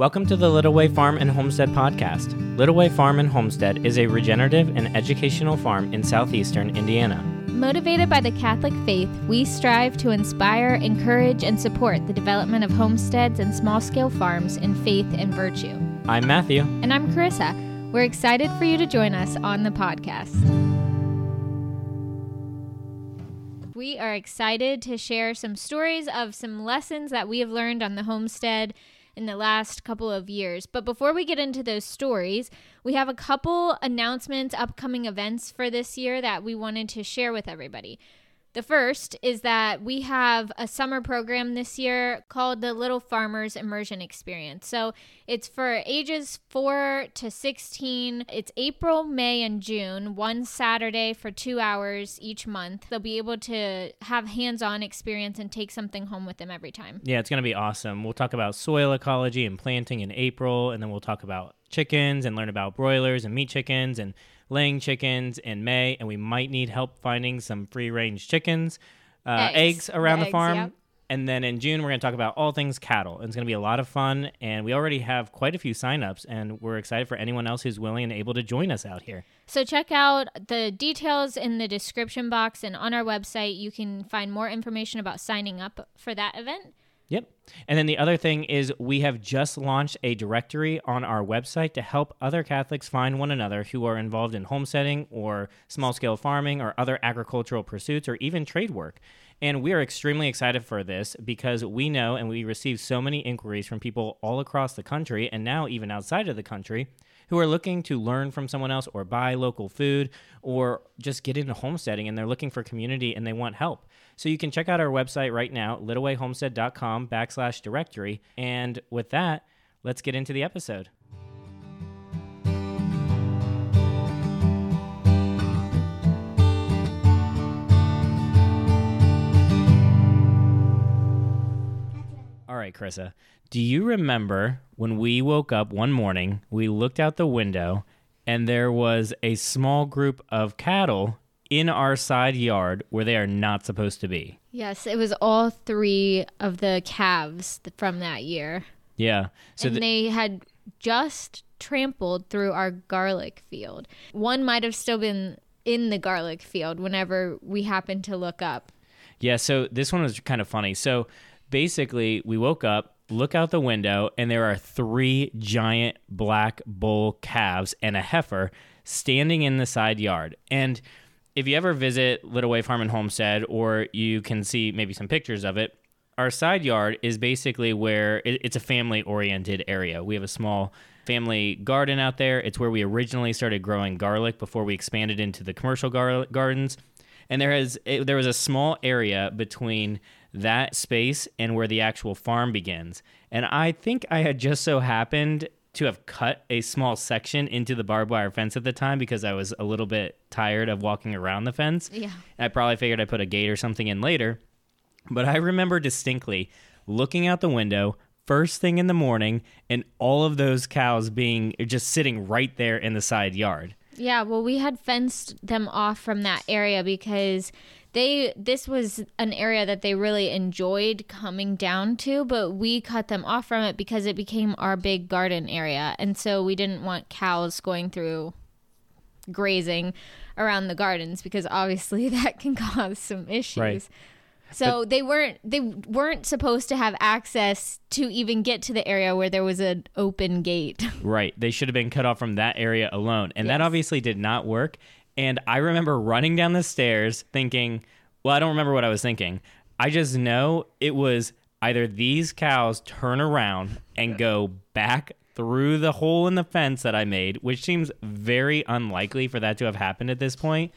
Welcome to the Little Way Farm and Homestead podcast. Little Way Farm and Homestead is a regenerative and educational farm in southeastern Indiana. Motivated by the Catholic faith, we strive to inspire, encourage, and support the development of homesteads and small scale farms in faith and virtue. I'm Matthew. And I'm Carissa. We're excited for you to join us on the podcast. We are excited to share some stories of some lessons that we have learned on the homestead in the last couple of years. But before we get into those stories, we have a couple announcements, upcoming events for this year that we wanted to share with everybody. The first is that we have a summer program this year called the Little Farmers Immersion Experience. So it's for ages 4 to 16. It's April, May, and June, one Saturday for two hours each month. They'll be able to have hands on experience and take something home with them every time. Yeah, it's going to be awesome. We'll talk about soil ecology and planting in April, and then we'll talk about chickens and learn about broilers and meat chickens and laying chickens in May, and we might need help finding some free range chickens, uh, eggs. eggs. around the, the farm. Yep. And then in June, we're going to talk about all things cattle. It's going to be a lot of fun. And we already have quite a few signups, and we're excited for anyone else who's willing and able to join us out here. So check out the details in the description box and on our website. You can find more information about signing up for that event. Yep. And then the other thing is we have just launched a directory on our website to help other Catholics find one another who are involved in homesteading or small scale farming or other agricultural pursuits or even trade work. And we are extremely excited for this because we know and we receive so many inquiries from people all across the country and now even outside of the country who are looking to learn from someone else or buy local food or just get into homesteading and they're looking for community and they want help. So you can check out our website right now, littlewayhomestead.com backslash directory. And with that, let's get into the episode. All right, Carissa, do you remember when we woke up one morning, we looked out the window, and there was a small group of cattle in our side yard where they are not supposed to be. Yes, it was all three of the calves from that year. Yeah. So and th- they had just trampled through our garlic field. One might have still been in the garlic field whenever we happened to look up. Yeah, so this one was kind of funny. So basically, we woke up, look out the window, and there are three giant black bull calves and a heifer standing in the side yard. And if you ever visit Little Way Farm and Homestead, or you can see maybe some pictures of it, our side yard is basically where it, it's a family oriented area. We have a small family garden out there. It's where we originally started growing garlic before we expanded into the commercial gar- gardens. And there has it, there was a small area between that space and where the actual farm begins. And I think I had just so happened to have cut a small section into the barbed wire fence at the time because I was a little bit tired of walking around the fence. Yeah. I probably figured I'd put a gate or something in later. But I remember distinctly looking out the window first thing in the morning and all of those cows being just sitting right there in the side yard. Yeah, well, we had fenced them off from that area because they this was an area that they really enjoyed coming down to but we cut them off from it because it became our big garden area and so we didn't want cows going through grazing around the gardens because obviously that can cause some issues right. So but, they weren't they weren't supposed to have access to even get to the area where there was an open gate. Right. They should have been cut off from that area alone. And yes. that obviously did not work. And I remember running down the stairs thinking, well, I don't remember what I was thinking. I just know it was either these cows turn around and go back through the hole in the fence that I made, which seems very unlikely for that to have happened at this point,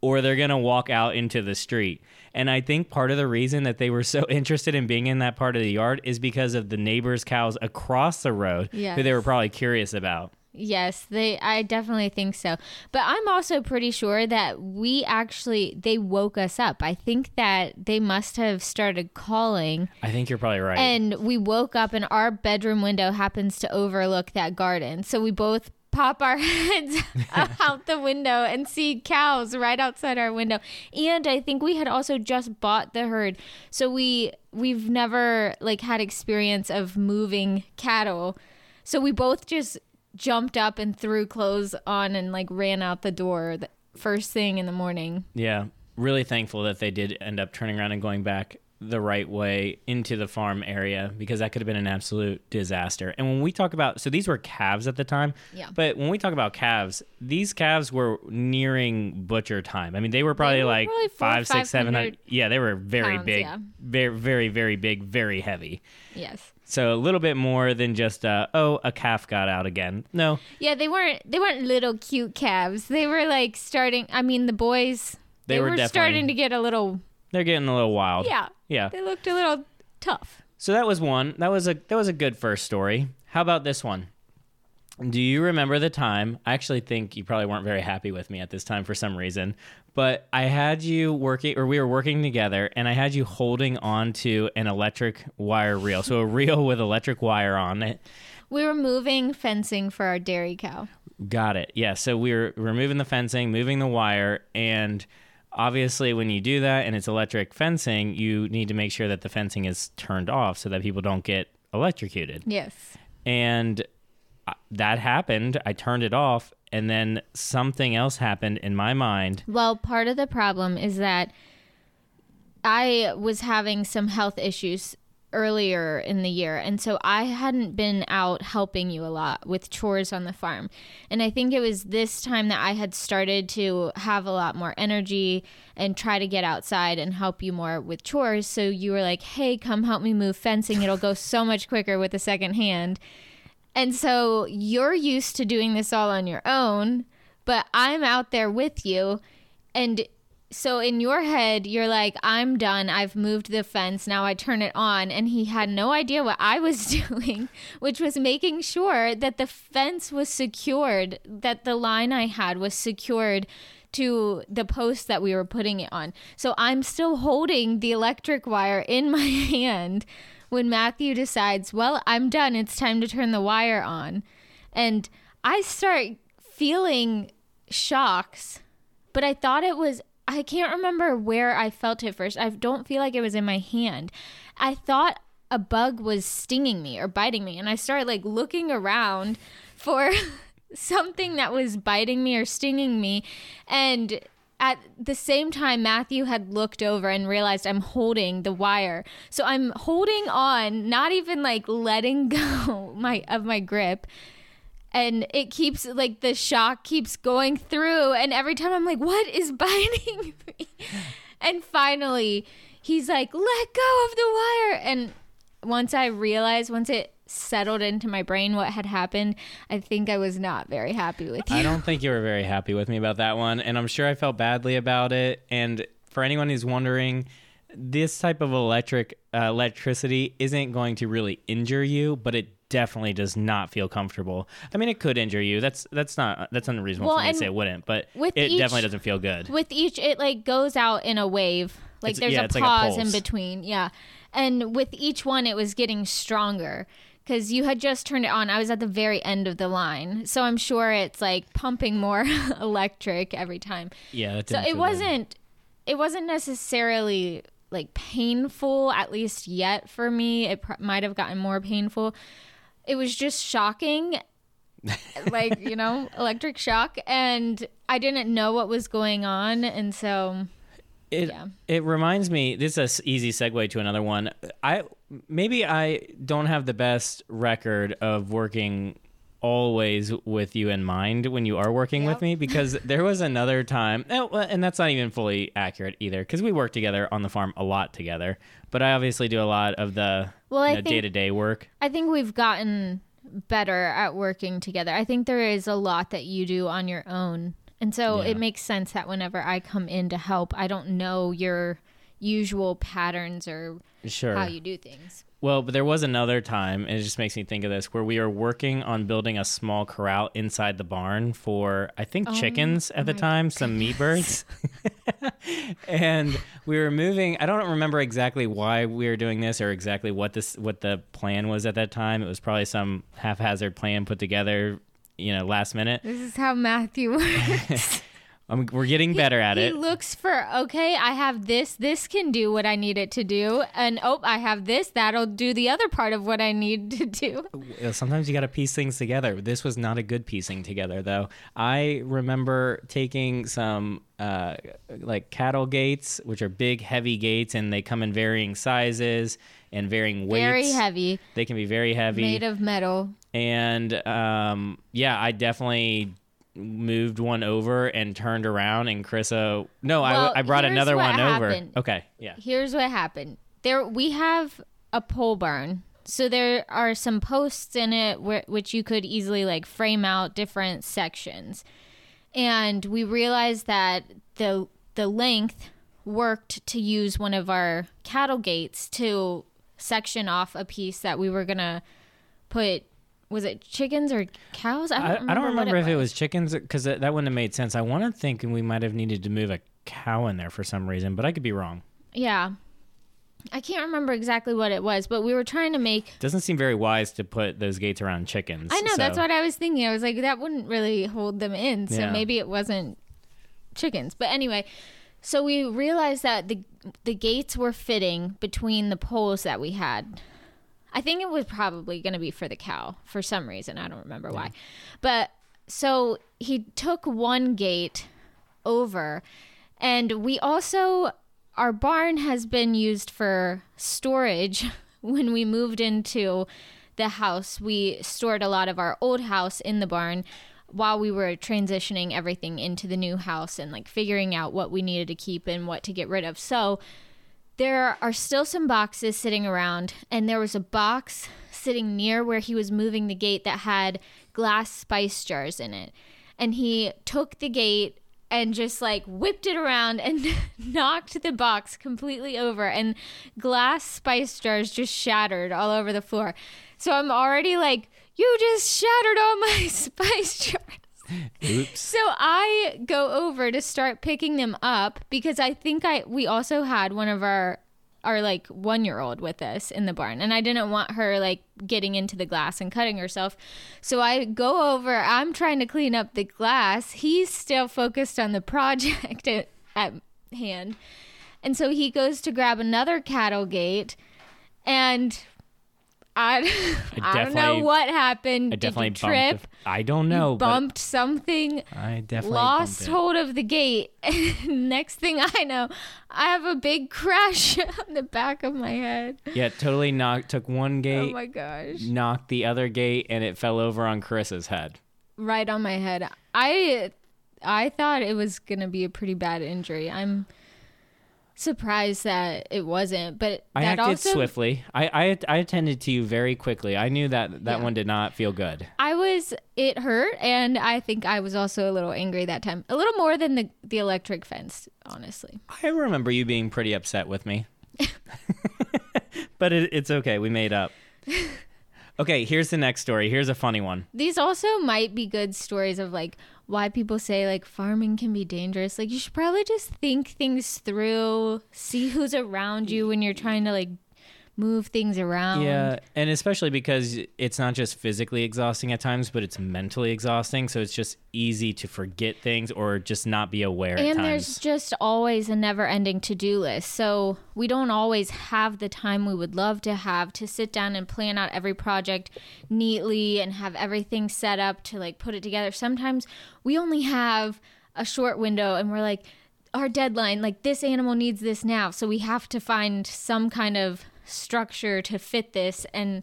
or they're going to walk out into the street. And I think part of the reason that they were so interested in being in that part of the yard is because of the neighbors' cows across the road yes. who they were probably curious about. Yes, they I definitely think so. But I'm also pretty sure that we actually they woke us up. I think that they must have started calling. I think you're probably right. And we woke up and our bedroom window happens to overlook that garden. So we both pop our heads out the window and see cows right outside our window. And I think we had also just bought the herd. So we we've never like had experience of moving cattle. So we both just jumped up and threw clothes on and like ran out the door the first thing in the morning. Yeah, really thankful that they did end up turning around and going back the right way into the farm area because that could have been an absolute disaster. And when we talk about, so these were calves at the time, Yeah. But when we talk about calves, these calves were nearing butcher time. I mean, they were probably were like probably four, five, six, seven 500 hundred. Yeah, they were very pounds, big, yeah. very, very, very big, very heavy. Yes. So a little bit more than just uh, oh, a calf got out again. No, Yeah, they weren't they weren't little cute calves. They were like starting I mean the boys They they, were were, starting to get a little they're getting a little wild. yeah. yeah. They looked a little tough. So that was one. That was a that was a good first story. How about this one? Do you remember the time? I actually think you probably weren't very happy with me at this time for some reason, but I had you working, or we were working together, and I had you holding on to an electric wire reel. So a reel with electric wire on it. We were moving fencing for our dairy cow. Got it. Yeah. So we were removing the fencing, moving the wire, and obviously, when you do that and it's electric fencing, you need to make sure that the fencing is turned off so that people don't get electrocuted. Yes. and that happened. I turned it off, and then something else happened in my mind. Well, part of the problem is that I was having some health issues earlier in the year. And so I hadn't been out helping you a lot with chores on the farm. And I think it was this time that I had started to have a lot more energy and try to get outside and help you more with chores. So you were like, hey, come help me move fencing. It'll go so much quicker with a second hand. And so you're used to doing this all on your own, but I'm out there with you. And so in your head, you're like, I'm done. I've moved the fence. Now I turn it on. And he had no idea what I was doing, which was making sure that the fence was secured, that the line I had was secured to the post that we were putting it on. So I'm still holding the electric wire in my hand when Matthew decides, well, I'm done. It's time to turn the wire on. And I start feeling shocks, but I thought it was, I can't remember where I felt it first. I don't feel like it was in my hand. I thought a bug was stinging me or biting me. And I started like looking around for something that was biting me or stinging me. And at the same time, Matthew had looked over and realized I'm holding the wire. So I'm holding on, not even like letting go my of my grip. And it keeps like the shock keeps going through. And every time I'm like, what is biting me? And finally, he's like, let go of the wire. And once I realized, once it settled into my brain what had happened, I think I was not very happy with you. I don't think you were very happy with me about that one, and I'm sure I felt badly about it. And for anyone who's wondering, this type of electric uh, electricity isn't going to really injure you, but it definitely does not feel comfortable. I mean, it could injure you. That's that's not that's unreasonable Well, for me to say it wouldn't, but with it each- definitely doesn't feel good. with each it like goes out in a wave like It's- there's yeah, a it's like a pause in between yeah and with each one it was getting stronger because you had just turned it on. I was at the very end of the line. So i'm sure it's like pumping more electric every time. Yeah, that so it wasn't it wasn't necessarily like painful at least yet for me. It pr- might have gotten more painful. It was just shocking like you know electric shock. And i didn't know what was going on. And so It Yeah. it reminds me. This is an easy segue to another one. I maybe I don't have the best record of working always with you in mind when you are working with me because there was another time oh, and that's not even fully accurate either because we work together on the farm a lot together but i obviously do a lot of the Well, you know, think- day-to-day work. I think we've gotten better at working together. I think there is a lot that you do on your own and so Yeah. it makes sense that whenever i come in to help i don't know your usual patterns or sure how you do things Well, but there was another time, and it just makes me think of this, where we were working on building a small corral inside the barn for, I think, oh, chickens at the time, some meat birds. and we were moving. I don't remember exactly why we were doing this or exactly what this what the plan was at that time. It was probably some haphazard plan put together you know, last minute. This is how Matthew works. Um, we're getting better at it. he looks for okay i have this this can do what i need it to do and oh i have this that'll do the other part of what i need to do Sometimes you got to piece things together. This was not a good piecing together, though. I remember taking some uh, like cattle gates, which are big, heavy gates, and they come in varying sizes and varying weights. very heavy They can be very heavy. made of metal and um, yeah, I definitely moved one over and turned around, and Carissa. Uh, no, Well, I, I brought another one happened. over. Okay, yeah. here's what happened there we have a pole barn so there are some posts in it where, which you could easily like frame out different sections and we realized that the the length worked to use one of our cattle gates to section off a piece that we were gonna put was it chickens or cows I, don't I don't what remember if it was chickens because that, that wouldn't have made sense. I want to think we might have needed to move a cow in there for some reason, but I could be wrong. yeah i can't remember exactly what it was but we were trying to make Doesn't seem very wise to put those gates around chickens. I know that's what I was thinking. I was like, that wouldn't really hold them in, so Yeah. maybe it wasn't chickens. But anyway, so we realized that the the gates were fitting between the poles that we had. I think it was probably going to be for the cow for some reason. I don't remember why, but so he took one gate over, and we also our barn has been used for storage. When we moved into the house, we stored a lot of our old house in the barn while we were transitioning everything into the new house and like figuring out what we needed to keep and what to get rid of. So there are still some boxes sitting around, and there was a box sitting near where he was moving the gate that had glass spice jars in it. And he took the gate and just like whipped it around and knocked the box completely over, and glass spice jars just shattered all over the floor. So I'm already like, you just shattered all my spice jars. Oops. So I go over to start picking them up because I think I we also had one of our our like one year old with us in the barn and I didn't want her like getting into the glass and cutting herself. So I go over, I'm trying to clean up the glass. He's still focused on the project at, at hand. And so he goes to grab another cattle gate and I, I, don't know what happened. I definitely Did you trip? bumped. I don't know, but bumped something, I definitely lost hold of the gate. Next thing I know, I have a big crash on the back of my head. Yeah, totally knocked. Took one oh gate, Oh my gosh. knocked the other gate, and it fell over on Carissa's head. Right on my head. I I thought it was going to be a pretty bad injury. I'm surprised that it wasn't, but I acted also swiftly. I, I I attended to you very quickly. I knew that that Yeah. one did not feel good. I was it hurt and I think I was also a little angry that time. A little more than the the electric fence, honestly. I remember you being pretty upset with me, but it, it's okay. We made up. Okay, here's the next story. Here's a funny one. these also might be good stories of like why people say like farming can be dangerous. Like you should probably just think things through, see who's around you when you're trying to like move things around. Yeah, and especially because it's not just physically exhausting at times, but it's mentally exhausting. So it's just easy to forget things or just not be aware at And there's just always a never ending to do list. So we don't always have the time we would love to have to sit down and plan out every project neatly and have everything set up to like put it together. Sometimes we only have a short window and we're like, our deadline, like this animal needs this now. So we have to find some kind of structure to fit this. And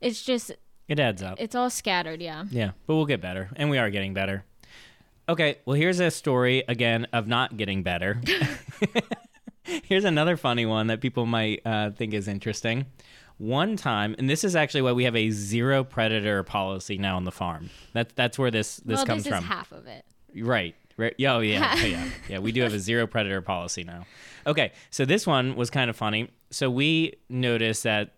it's just, it adds up. it's all scattered. Yeah. Yeah, but we'll get better, and we are getting better. Okay, well, here's a story again of not getting better. here's another funny one that people might uh, think is interesting. One time, and this is actually why we have a zero predator policy now on the farm. That's that's where this this well, comes this from. is half of it. Right. Right. Yeah, Oh, yeah. yeah. Yeah. We do have a zero predator policy now. Okay. So this one was kind of funny. So we noticed that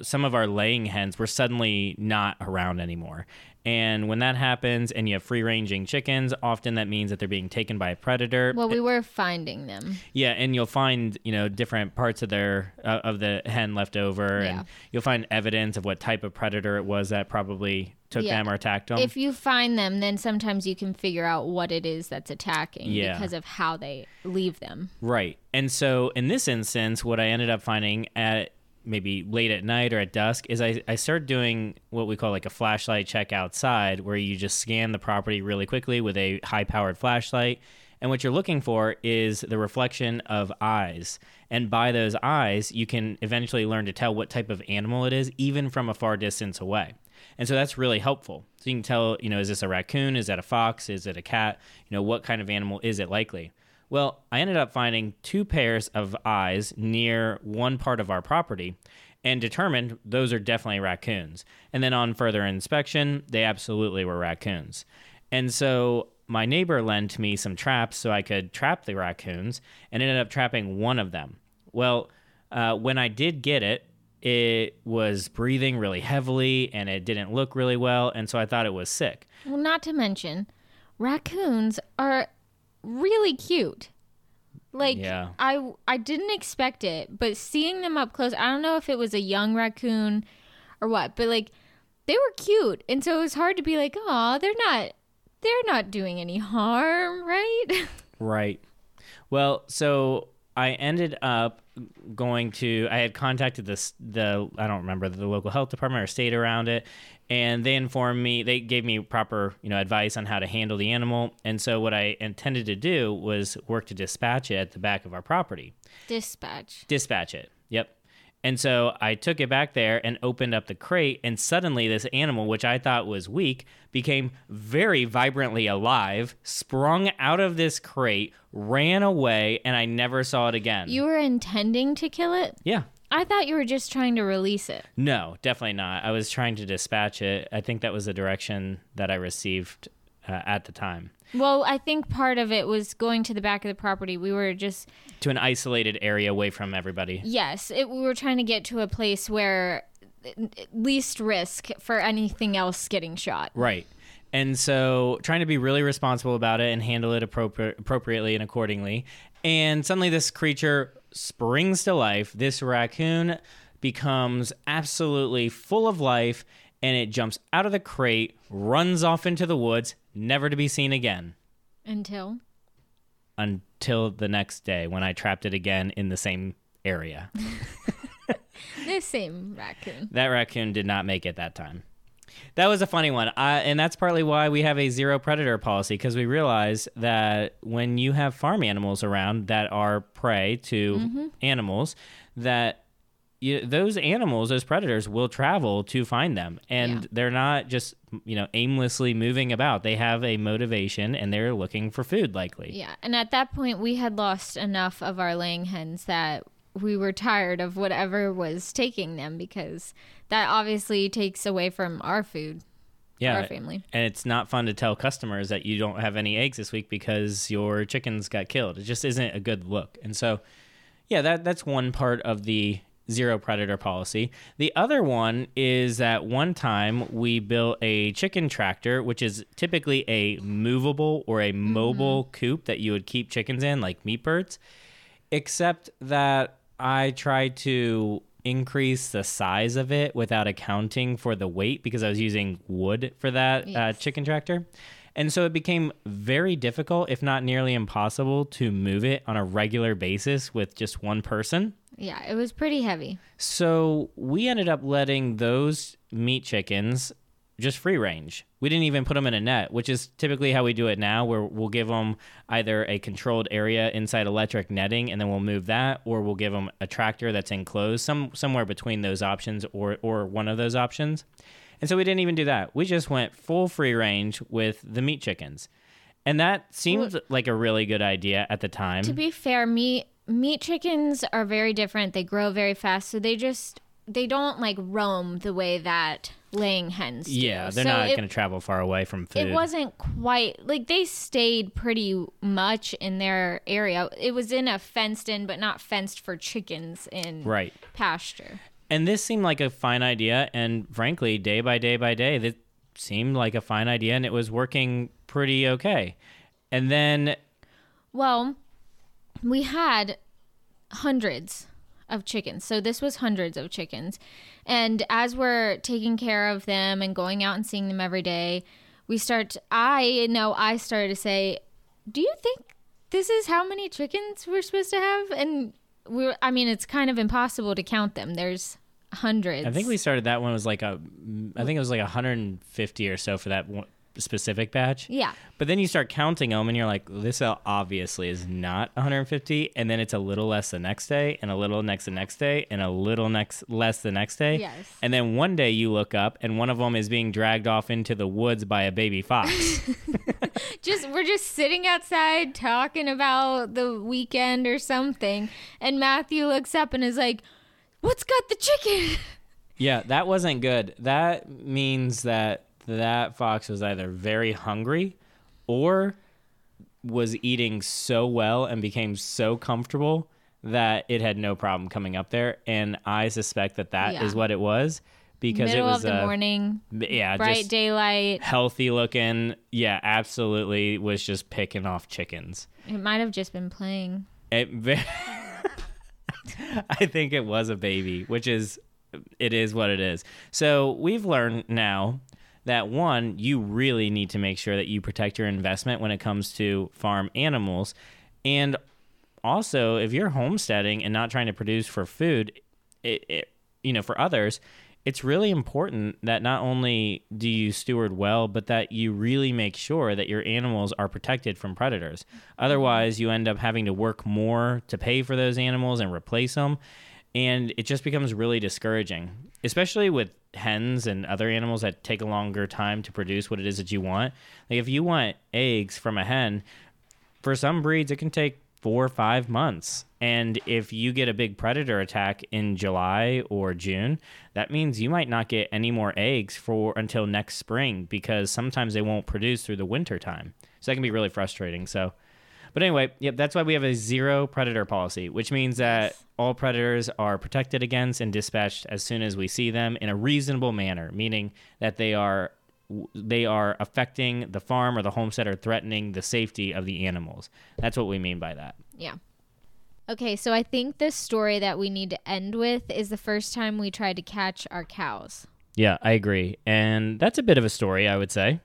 some of our laying hens were suddenly not around anymore. And when that happens and you have free ranging chickens, often that means that they're being taken by a predator. Well, we were finding them. Yeah, and you'll find you know different parts of their uh, of the hen left over, Yeah. and you'll find evidence of what type of predator it was that probably took Yeah. them or attacked them. if you find them, then sometimes you can figure out what it is that's attacking Yeah. because of how they leave them. Right. And so in this instance, what I ended up finding at maybe late at night or at dusk is I, I started doing what we call like a flashlight check outside, where you just scan the property really quickly with a high powered flashlight. And what you're looking for is the reflection of eyes. And by those eyes, you can eventually learn to tell what type of animal it is, even from a far distance away. And so that's really helpful. So you can tell, you know, is this a raccoon? Is that a fox? Is it a cat? You know, what kind of animal is it likely? Well, I ended up finding two pairs of eyes near one part of our property and determined those are definitely raccoons. And then on further inspection, they absolutely were raccoons. And so my neighbor lent me some traps so I could trap the raccoons and ended up trapping one of them. Well, uh, when I did get it, it was breathing really heavily and it didn't look really well. And so I thought it was sick. Well, not to mention, raccoons are really cute. Like Yeah. I I didn't expect it, but seeing them up close, I don't know if it was a young raccoon or what, but like they were cute. And so it was hard to be like, "Oh, they're not they're not doing any harm, right?" Right. Well, so I ended up going to. I had contacted this the I don't remember the local health department or state around it, and they informed me. They gave me proper you know advice on how to handle the animal. And so what I intended to do was work to dispatch it at the back of our property. Dispatch. Dispatch it. Yep. And so I took it back there and opened up the crate, and suddenly this animal, which I thought was weak, became very vibrantly alive, sprung out of this crate, ran away, and I never saw it again. You were intending to kill it? yeah. I thought you were just trying to release it. No, definitely not. I was trying to dispatch it. I think that was the direction that I received uh, at the time Well, I think part of it was going to the back of the property. We were just to an isolated area away from everybody. Yes, it, we were trying to get to a place where least risk for anything else getting shot. Right. And so trying to be really responsible about it and handle it appropri- appropriately and accordingly. And suddenly this creature springs to life. This raccoon becomes absolutely full of life and it jumps out of the crate, runs off into the woods, never to be seen again Until until the next day when I trapped it again in the same area. the same raccoon. That raccoon did not make it that time. That was a funny one. And that's partly why we have a zero predator policy because we realize that when you have farm animals around that are prey to mm-hmm. animals, that you, those animals, those predators, will travel to find them. And Yeah. they're not just, you know, aimlessly moving about. They have a motivation and they're looking for food, likely. Yeah, and at that point we had lost enough of our laying hens that we were tired of whatever was taking them because that obviously takes away from our food, Yeah. our family. And it's not fun to tell customers that you don't have any eggs this week because your chickens got killed. It just isn't a good look. And so, yeah, that that's one part of the zero predator policy. The other one is that one time we built a chicken tractor, which is typically a movable or a mobile coop that you would keep chickens in, like meat birds, except that I tried to increase the size of it without accounting for the weight because I was using wood for that uh, chicken tractor. And so it became very difficult, if not nearly impossible, to move it on a regular basis with just one person. Yeah, it was pretty heavy. So we ended up letting those meat chickens just free range. We didn't even put them in a net, which is typically how we do it now, where we'll give them either a controlled area inside electric netting, and then we'll move that, or we'll give them a tractor that's enclosed, some somewhere between those options, or or one of those options. And so we didn't even do that. We just went full free range with the meat chickens, and that seemed like a really good idea at the time. To be fair, meat meat chickens are very different. They grow very fast, so they just they don't like roam the way that laying hens do. yeah, they're So not going to travel far away from food. It wasn't quite like they stayed pretty much in their area. It was in a fenced in, but not fenced for chickens in right. pasture. And this seemed like a fine idea, and frankly, day by day by day, that seemed like a fine idea, and it was working pretty okay. And then, Well, we had hundreds of chickens. So this was hundreds of chickens. And as we're taking care of them and going out and seeing them every day, we start I know I started to say, "Do you think this is how many chickens we're supposed to have?" And we're I mean, it's kind of impossible to count them. There's hundreds. I think we started that one was like a, I think it was like 150 or so for that one specific batch. Yeah. But then you start counting them and you're like, this obviously is not 150. And then it's a little less the next day and a little next the next day and a little next less the next day. Yes. And then one day you look up and one of them is being dragged off into the woods by a baby fox. just we're just sitting outside talking about the weekend or something and Matthew looks up and is like, "What's got the chicken?" yeah, that wasn't good. That means that that fox was either very hungry or was eating so well and became so comfortable that it had no problem coming up there. And I suspect that that is Yeah. what it was because Middle it was of the uh, morning, yeah, bright daylight. healthy looking. Yeah, absolutely was just picking off chickens. It might have just been playing. It I think it was a baby, which is it is what it is. So we've learned now that one, you really need to make sure that you protect your investment when it comes to farm animals. And also, if you're homesteading and not trying to produce for food, it, it you know, for others, it's really important that not only do you steward well, but that you really make sure that your animals are protected from predators. Mm-hmm. Otherwise, you end up having to work more to pay for those animals and replace them. And it just becomes really discouraging, especially with hens and other animals that take a longer time to produce what it is that you want. Like if you want eggs from a hen, for some breeds it can take four or five months. And if you get a big predator attack in july or june that means you might not get any more eggs for until next spring because sometimes they won't produce through the winter time. So that can be really frustrating. So but anyway yep that's why we have a zero predator policy which means that all predators are protected against and dispatched as soon as we see them in a reasonable manner meaning that they are they are affecting the farm or the homestead or threatening the safety of the animals. That's what we mean by that. Yeah. Okay, so I think the story that we need to end with is the first time we tried to catch our cows. Yeah, I agree. And that's a bit of a story, I would say.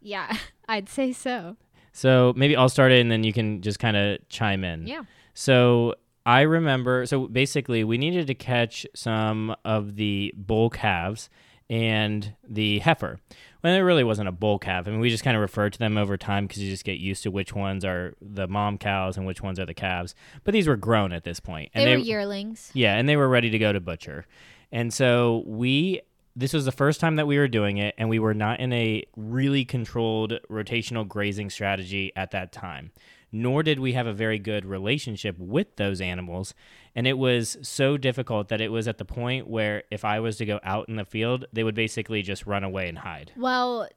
Yeah, I'd say so. So maybe I'll start it and then you can just kind of chime in. Yeah. So I remember, so basically, we needed to catch some of the bull calves and the heifer. Well, there really wasn't a bull calf. I mean, we just kind of referred to them over time because you just get used to which ones are the mom cows and which ones are the calves. But these were grown at this point, They, and were yearlings. yeah, and they were ready to go to butcher. And so we this was the first time that we were doing it and we were not in a really controlled rotational grazing strategy at that time. Nor did we have a very good relationship with those animals. And it was so difficult that it was at the point where if I was to go out in the field, they would basically just run away and hide. Well,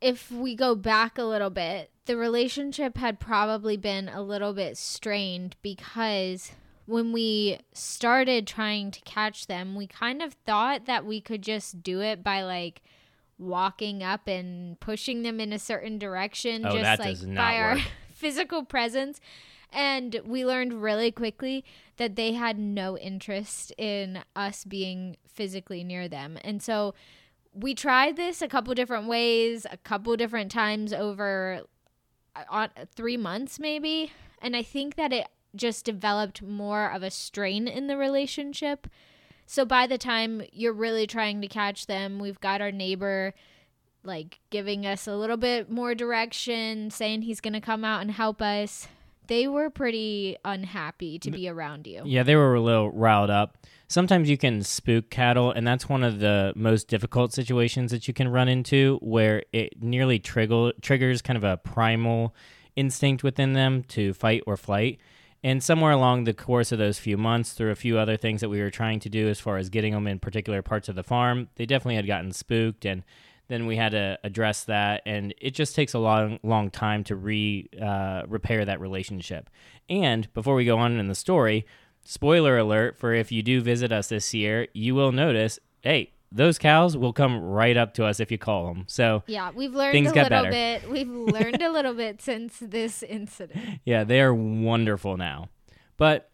if we go back a little bit, the relationship had probably been a little bit strained because when we started trying to catch them, we kind of thought that we could just do it by like walking up and pushing them in a certain direction Oh, just that like does not by our work. physical presence. And we learned really quickly that they had no interest in us being physically near them. And so we tried this a couple different ways, a couple different times over uh, on three months maybe, and I think that it just developed more of a strain in the relationship. So by the time you're really trying to catch them, we've got our neighbor like giving us a little bit more direction, saying he's going to come out and help us. They were pretty unhappy to be around you. Yeah, they were a little riled up. Sometimes you can spook cattle, and that's one of the most difficult situations that you can run into where it nearly trigger, triggers kind of a primal instinct within them to fight or flight. And somewhere along the course of those few months, through a few other things that we were trying to do as far as getting them in particular parts of the farm, they definitely had gotten spooked. And then we had to address that. And it just takes a long, long time to re uh, repair that relationship. And before we go on in the story, spoiler alert for if you do visit us this year, you will notice, hey, those cows will come right up to us if you call them. So Yeah, we've learned Things a got little better. bit. We've learned a little bit since this incident. yeah, they are wonderful now. But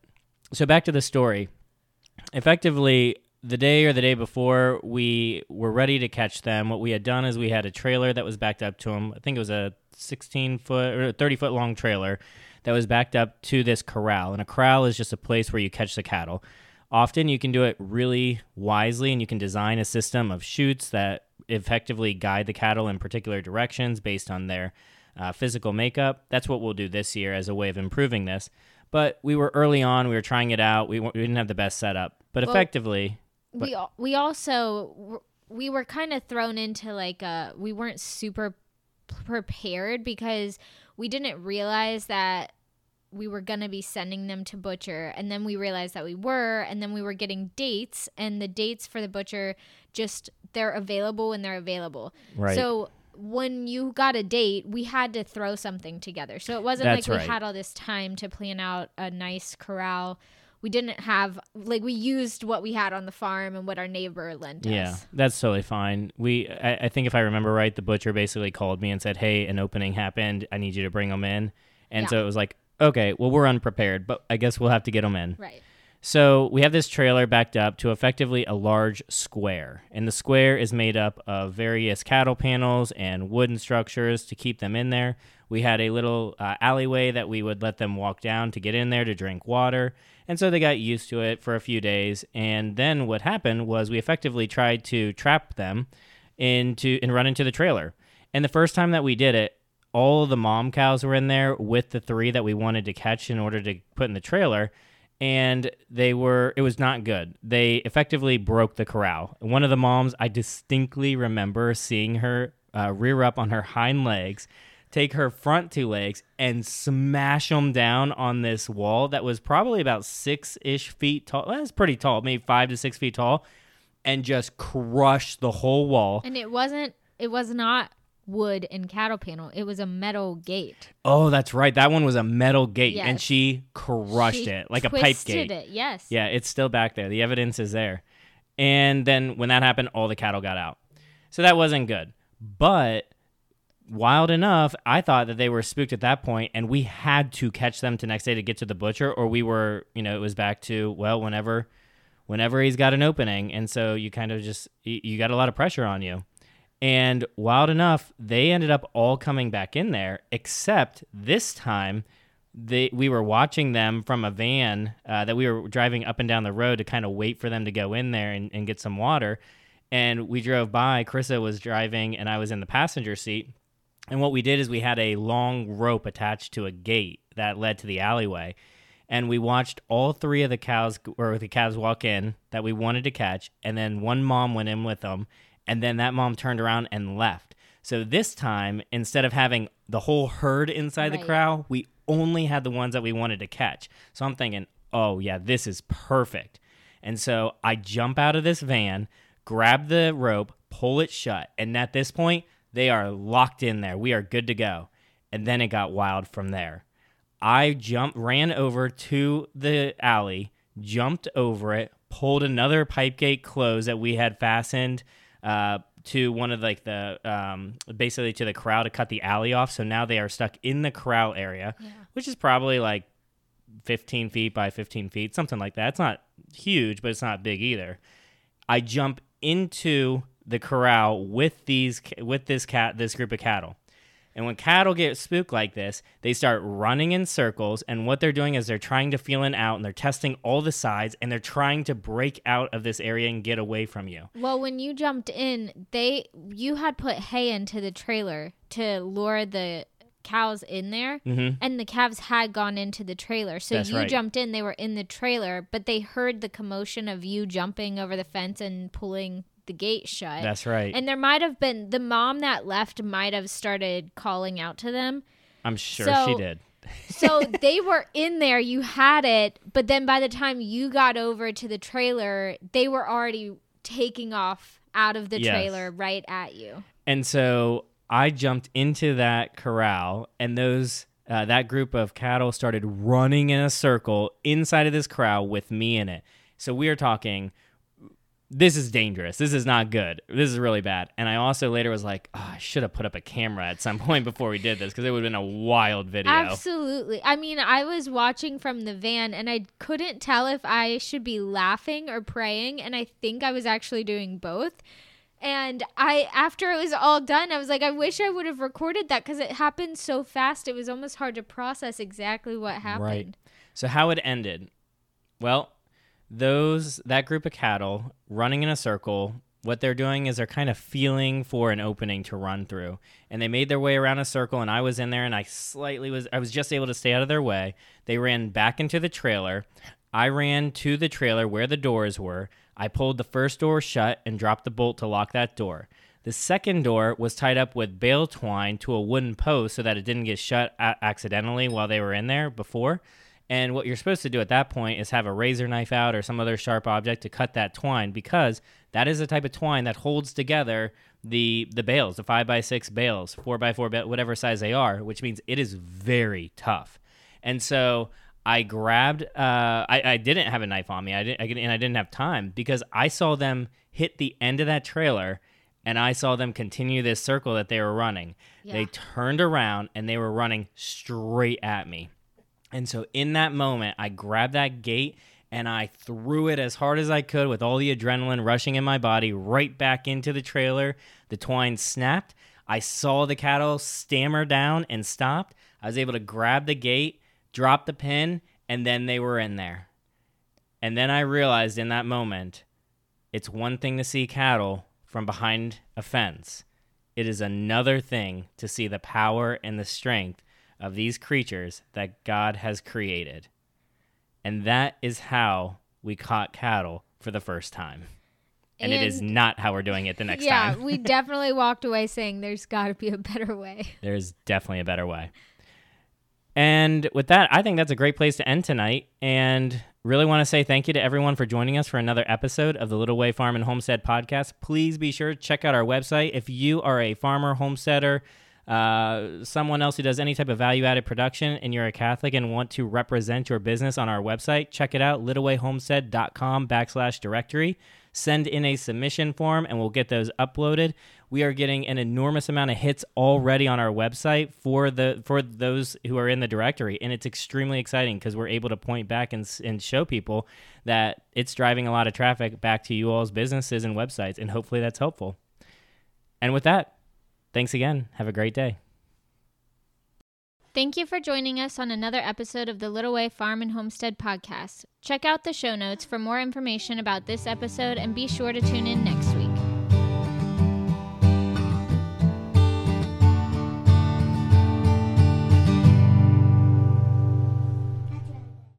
so back to the story. effectively the day or the day before we were ready to catch them what we had done is we had a trailer that was backed up to them i think it was a 16 foot or 30 foot long trailer that was backed up to this corral and a corral is just a place where you catch the cattle often you can do it really wisely and you can design a system of chutes that effectively guide the cattle in particular directions based on their uh, physical makeup. That's what we'll do this year as a way of improving this. But we were early on we were trying it out we, we didn't have the best setup. But Well, effectively we al- we also we were kind of thrown into like a we weren't super prepared because we didn't realize that we were going to be sending them to butcher and then we realized that we were and then we were getting dates and the dates for the butcher just they're available when they're available right so when you got a date we had to throw something together so it wasn't That's like we right. had all this time to plan out a nice corral we didn't have like we used what we had on the farm and what our neighbor lent us. Yeah, us. that's totally fine. We, I, I think if I remember right, the butcher basically called me and said, "Hey, an opening happened. I need you to bring them in." And Yeah. so it was like, okay, well, we're unprepared, but I guess we'll have to get them in. Right. So we have this trailer backed up to effectively a large square, and the square is made up of various cattle panels and wooden structures to keep them in there. We had a little uh, alleyway that we would let them walk down to get in there to drink water, and so they got used to it for a few days. And then what happened was we effectively tried to trap them into and run into the trailer. And the first time that we did it, all of the mom cows were in there with the three that we wanted to catch in order to put in the trailer and they were it was not good. They effectively broke the corral. One of the moms i distinctly remember seeing her uh, rear up on her hind legs take her front two legs and smash them down on this wall that was probably about six-ish feet tall. That's pretty tall maybe five to six feet tall and just crush the whole wall. And it wasn't it was not wood and cattle panel. It was a metal gate. oh that's right that one was a metal gate and she crushed She it like a pipe gate It. Yes. Yeah, it's still back there. The evidence is there. And then when that happened, all the cattle got out. So that wasn't good. But wild enough, I thought that they were spooked at that point and we had to catch them to next day to get to the butcher or we were, you know, it was back to, well, whenever whenever he's got an opening. And so you kind of just you got a lot of pressure on you. And wild enough, they ended up all coming back in there, except this time they we were watching them from a van uh, that we were driving up and down the road to kind of wait for them to go in there and, and get some water. And we drove by. Carissa was driving, and I was in the passenger seat. And what we did is we had a long rope attached to a gate that led to the alleyway. And we watched all three of the cows or the calves walk in that we wanted to catch. And then one mom went in with them. And then that mom turned around and left. So this time, instead of having the whole herd inside the Right. corral, we only had the ones that we wanted to catch. So I'm thinking, oh, yeah, this is perfect. And so I jump out of this van, grab the rope, pull it shut. And at this point, they are locked in there. We are good to go. And then it got wild from there. I jumped, ran over to the alley, jumped over it, pulled another pipe gate close that we had fastened uh, to one of like the um, basically to the corral to cut the alley off. So now they are stuck in the corral area, which is probably like 15 feet by 15 feet, something like that. It's not huge, but it's not big either. I jump into the corral with these with this cat this group of cattle. And when cattle get spooked like this, they start running in circles. And what they're doing is they're trying to feel it out and they're testing all the sides and they're trying to break out of this area and get away from you. Well, when you jumped in, they you had put hay into the trailer to lure the cows in there, Mhm. and the calves had gone into the trailer. So That's you right. jumped in; they were in the trailer, but they heard the commotion of you jumping over the fence and pulling the gate shut. That's right. And there might have been the mom that left might have started calling out to them. I'm sure So- she did. So they were in there, you had it, but then by the time you got over to the trailer, they were already taking off out of the Yes. trailer right at you. And so I jumped into that corral, and those uh, that group of cattle started running in a circle inside of this corral with me in it. So we are talking this is dangerous. This is not good. This is really bad. And I also later was like, oh, I should have put up a camera at some point before we did this because it would have been a wild video. Absolutely. I mean, I was watching from the van and I couldn't tell if I should be laughing or praying. And I think I was actually doing both. And I, after it was all done, I was like, I wish I would have recorded that because it happened so fast. It was almost hard to process exactly what happened. Right. So how it ended? Well, those that group of cattle running in a circle what they're doing is they're kind of feeling for an opening to run through. And they made their way around a circle and i was in there and i slightly was i was just able to stay out of their way. They ran back into the trailer. I ran to the trailer where the doors were. I pulled the first door shut and dropped the bolt to lock that door. The second door was tied up with bale twine to a wooden post so that it didn't get shut accidentally while they were in there before and what you're supposed to do at that point is have a razor knife out or some other sharp object to cut that twine because that is the type of twine that holds together the the bales, the five by six bales, four by four, whatever size they are, which means it is very tough. And so I grabbed. Uh, I, I didn't have a knife on me. I didn't, I, and I didn't have time because I saw them hit the end of that trailer, and I saw them continue this circle that they were running. Yeah. They turned around and they were running straight at me. And so in that moment, I grabbed that gate and I threw it as hard as I could with all the adrenaline rushing in my body right back into the trailer. The twine snapped. I saw the cattle stammer down and stopped. I was able to grab the gate, drop the pin, and then they were in there. And then I realized in that moment, it's one thing to see cattle from behind a fence. It is another thing to see the power and the strength of these creatures that God has created. And that is how we caught cattle for the first time. And, and it is not how we're doing it the next yeah, time. Yeah, we definitely walked away saying there's got to be a better way. There's definitely a better way. And with that, I think that's a great place to end tonight. And really want to say thank you to everyone for joining us for another episode of the Little Way Farm and Homestead podcast. Please be sure to check out our website. If you are a farmer, homesteader, uh, someone else who does any type of value added production and you're a Catholic and want to represent your business on our website, check it out, littlewayhomestead.com backslash directory. Send in a submission form and we'll get those uploaded. We are getting an enormous amount of hits already on our website for the for those who are in the directory, and it's extremely exciting because we're able to point back and, and show people that it's driving a lot of traffic back to you all's businesses and websites, and hopefully that's helpful. And with that, Thanks again. Have a great day. Thank you for joining us on another episode of the Little Way Farm and Homestead podcast. Check out the show notes for more information about this episode and be sure to tune in next